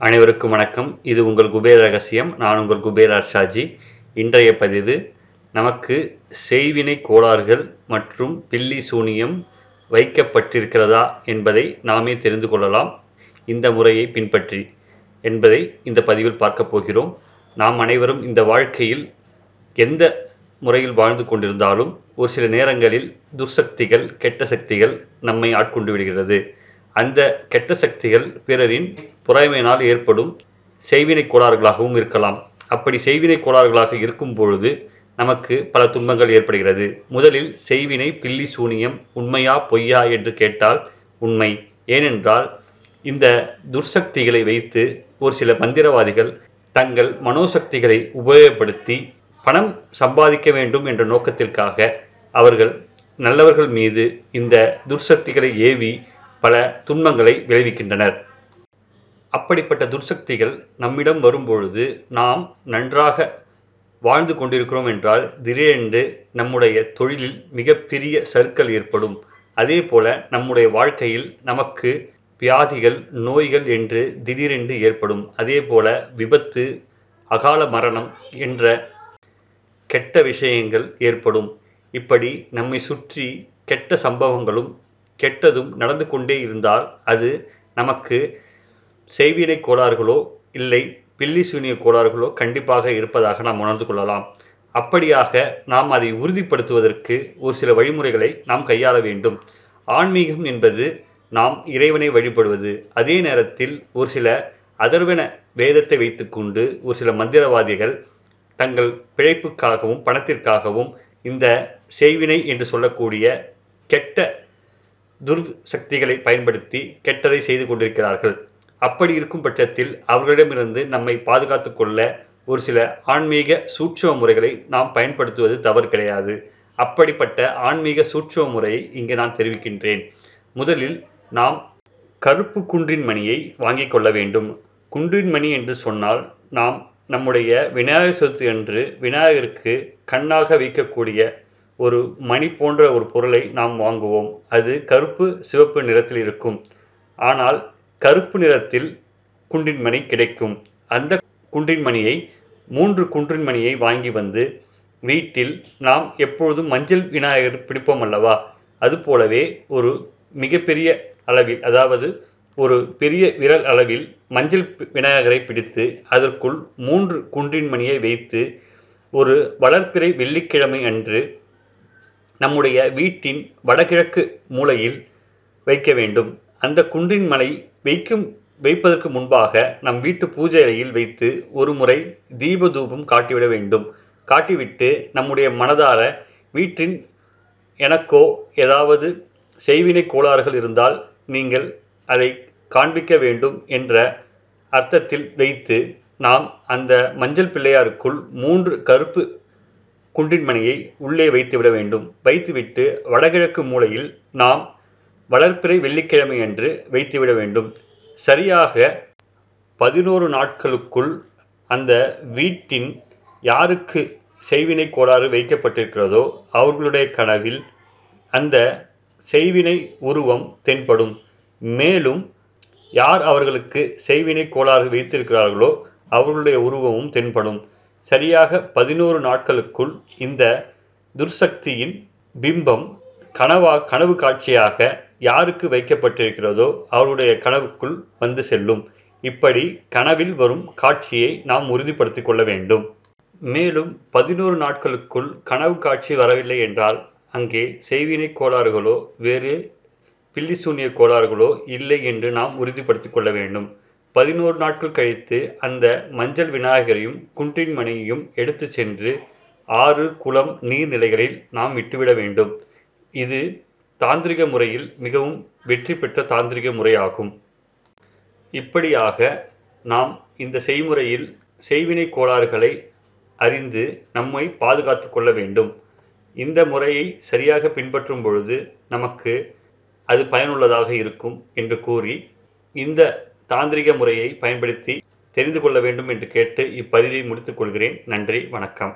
அனைவருக்கும் வணக்கம். இது உங்கள் குபேர ரகசியம். நான் உங்கள் குபேர ஷாஜி இன்றைய பதிவு நமக்கு செய்வினை கோளாறுகள் மற்றும் பில்லி சூனியம் வைக்கப்பட்டிருக்கிறதா என்பதை நாமே தெரிந்து கொள்ளலாம். இந்த முறையை பின்பற்றி என்பதை இந்த பதிவில் பார்க்க போகிறோம். நாம் அனைவரும் இந்த வாழ்க்கையில் எந்த முறையில் வாழ்ந்து கொண்டிருந்தாலும் ஒரு சில நேரங்களில் துர்சக்திகள் கெட்ட சக்திகள் நம்மை ஆட்கொண்டு விடுகிறது. அந்த கெட்ட சக்திகள் பிறரின் பொறாமையினால் ஏற்படும் செய்வினை கோளாறுகளாகவும் இருக்கலாம். அப்படி செய்வினை கோளாறுகளாக இருக்கும் பொழுது நமக்கு பல துன்பங்கள் ஏற்படுகிறது. முதலில் செய்வினை பில்லி சூனியம் உண்மையா பொய்யா என்று கேட்டால் உண்மை. ஏனென்றால் இந்த துர்சக்திகளை வைத்து ஒரு சில மந்திரவாதிகள் தங்கள் மனோசக்திகளை உபயோகப்படுத்தி பணம் சம்பாதிக்க வேண்டும் என்ற நோக்கத்திற்காக அவர்கள் நல்லவர்கள் மீது இந்த துர்சக்திகளை ஏவி பல துன்பங்களை விளைவிக்கின்றனர். அப்படிப்பட்ட துர்சக்திகள் நம்மிடம் வரும்பொழுது நாம் நன்றாக வாழ்ந்து கொண்டிருக்கிறோம் என்றால் திடீரென்று நம்முடைய தொழிலில் மிகப்பெரிய சறுக்கல் ஏற்படும். அதே போல நம்முடைய வாழ்க்கையில் நமக்கு வியாதிகள் நோய்கள் என்று திடீரென்று ஏற்படும். அதே போல விபத்து அகால மரணம் என்ற கெட்ட விஷயங்கள் ஏற்படும். இப்படி நம்மை சுற்றி கெட்ட சம்பவங்களும் கெட்டதும் நடந்து கொண்டே இருந்தால் அது நமக்கு செய்வினை கோளாறுகளோ இல்லை பில்லி சூனிய கோளாறுகளோ கண்டிப்பாக இருப்பதாக நாம் உணர்ந்து கொள்ளலாம். அப்படியாக நாம் அதை உறுதிப்படுத்துவதற்கு ஒரு சில வழிமுறைகளை நாம் கையாள வேண்டும். ஆன்மீகம் என்பது நாம் இறைவனை வழிபடுவது. அதே நேரத்தில் ஒரு சில அதர்வன வேதத்தை வைத்துக்கொண்டு ஒரு சில மந்திரவாதிகள் தங்கள் பிழைப்புக்காகவும் பணத்திற்காகவும் இந்த செய்வினை என்று சொல்லக்கூடிய கெட்ட துர்சக்திகளை பயன்படுத்தி கெட்டதை செய்து கொண்டிருக்கிறார்கள். அப்படி இருக்கும் பட்சத்தில் அவர்களிடமிருந்து நம்மை பாதுகாத்து கொள்ள ஒரு சில ஆன்மீக சூட்சம முறைகளை நாம் பயன்படுத்துவது தவறு கிடையாது. அப்படிப்பட்ட ஆன்மீக சூட்சம முறையை இங்கு நான் தெரிவிக்கின்றேன். முதலில் நாம் கருப்பு குன்றின் மணியை வாங்கிக் கொள்ள வேண்டும். குன்றின் மணி என்று சொன்னால் நாம் நம்முடைய விநாயகர் சதுர்த்தி அன்று விநாயகருக்கு கண்ணாக வைக்கக்கூடிய ஒரு மணி போன்ற ஒரு பொருளை நாம் வாங்குவோம். அது கருப்பு சிவப்பு நிறத்தில் இருக்கும். ஆனால் கருப்பு நிறத்தில் குன்றின்மணி கிடைக்கும். அந்த குன்றின்மணியை மூன்று குன்றின் மணியை வாங்கி வந்து வீட்டில் நாம் எப்பொழுதும் மஞ்சள் விநாயகர் பிடிப்போம் அல்லவா? அதுபோலவே ஒரு மிகப்பெரிய அளவில் அதாவது ஒரு பெரிய விரல் அளவில் மஞ்சள் விநாயகரை பிடித்து அதற்குள் மூன்று குன்றின் மணியை வைத்து ஒரு வளர்ப்பிறை வெள்ளிக்கிழமை அன்று நம்முடைய வீட்டின் வடகிழக்கு மூலையில் வைக்க வேண்டும். அந்த குன்றின் மலை வைக்கும் வைப்பதற்கு முன்பாக நம் வீட்டு பூஜை அறையில் வைத்து ஒரு முறை தீப தூபம் காட்டிவிட வேண்டும். காட்டிவிட்டு நம்முடைய மனதார வீட்டின் எனக்கோ ஏதாவது செய்வினை கோளாறுகள் இருந்தால் நீங்கள் அதை காண்பிக்க வேண்டும் என்ற அர்த்தத்தில் வைத்து நாம் அந்த மஞ்சள் பிள்ளையாருக்குள் மூன்று கருப்பு குன்றின்மணியை உள்ளே வைத்துவிட வேண்டும். வைத்துவிட்டு வடகிழக்கு மூலையில் நாம் வளர்ப்பிறை வெள்ளிக்கிழமையன்று வைத்துவிட வேண்டும். சரியாக பதினோரு நாட்களுக்குள் அந்த வீட்டின் யாருக்கு செய்வினை கோளாறு வைக்கப்பட்டிருக்கிறதோ அவர்களுடைய கனவில் அந்த செய்வினை உருவம் தென்படும். மேலும் யார் அவர்களுக்கு செய்வினை கோளாறு வைத்திருக்கிறார்களோ அவர்களுடைய உருவமும் தென்படும். சரியாக பதினோரு நாட்களுக்குள் இந்த துர்சக்தியின் பிம்பம் கனவா கனவு காட்சியாக யாருக்கு வைக்கப்பட்டிருக்கிறதோ அவருடைய கனவுக்குள் வந்து செல்லும். இப்படி கனவில் வரும் காட்சியை நாம் உறுதிப்படுத்திக் கொள்ள வேண்டும். மேலும் பதினோரு நாட்களுக்குள் கனவு காட்சி வரவில்லை என்றால் அங்கே செய்வினை கோளாறுகளோ வேறு பில்லிசூனிய கோளாறுகளோ இல்லை என்று நாம் உறுதிப்படுத்திக் கொள்ள வேண்டும். பதினோரு நாட்கள் கழித்து அந்த மஞ்சள் விநாயகரையும் குன்றின் மணியையும் எடுத்து சென்று ஆறு குளம் நீர்நிலைகளில் நாம் விட்டுவிட வேண்டும். இது தாந்திரிக முறையில் மிகவும் வெற்றி பெற்ற தாந்திரிக முறையாகும். இப்படியாக நாம் இந்த செய்முறையில் செய்வினை கோளாறுகளை அறிந்து நம்மை பாதுகாத்து கொள்ள வேண்டும். இந்த முறையை சரியாக பின்பற்றும் பொழுது நமக்கு அது பயனுள்ளதாக இருக்கும் என்று கூறி இந்த தாந்திரிக முறையை பயன்படுத்தி தெரிந்து கொள்ள வேண்டும் என்று கேட்டு இப்பதிவை முடித்துக் கொள்கிறேன். நன்றி வணக்கம்.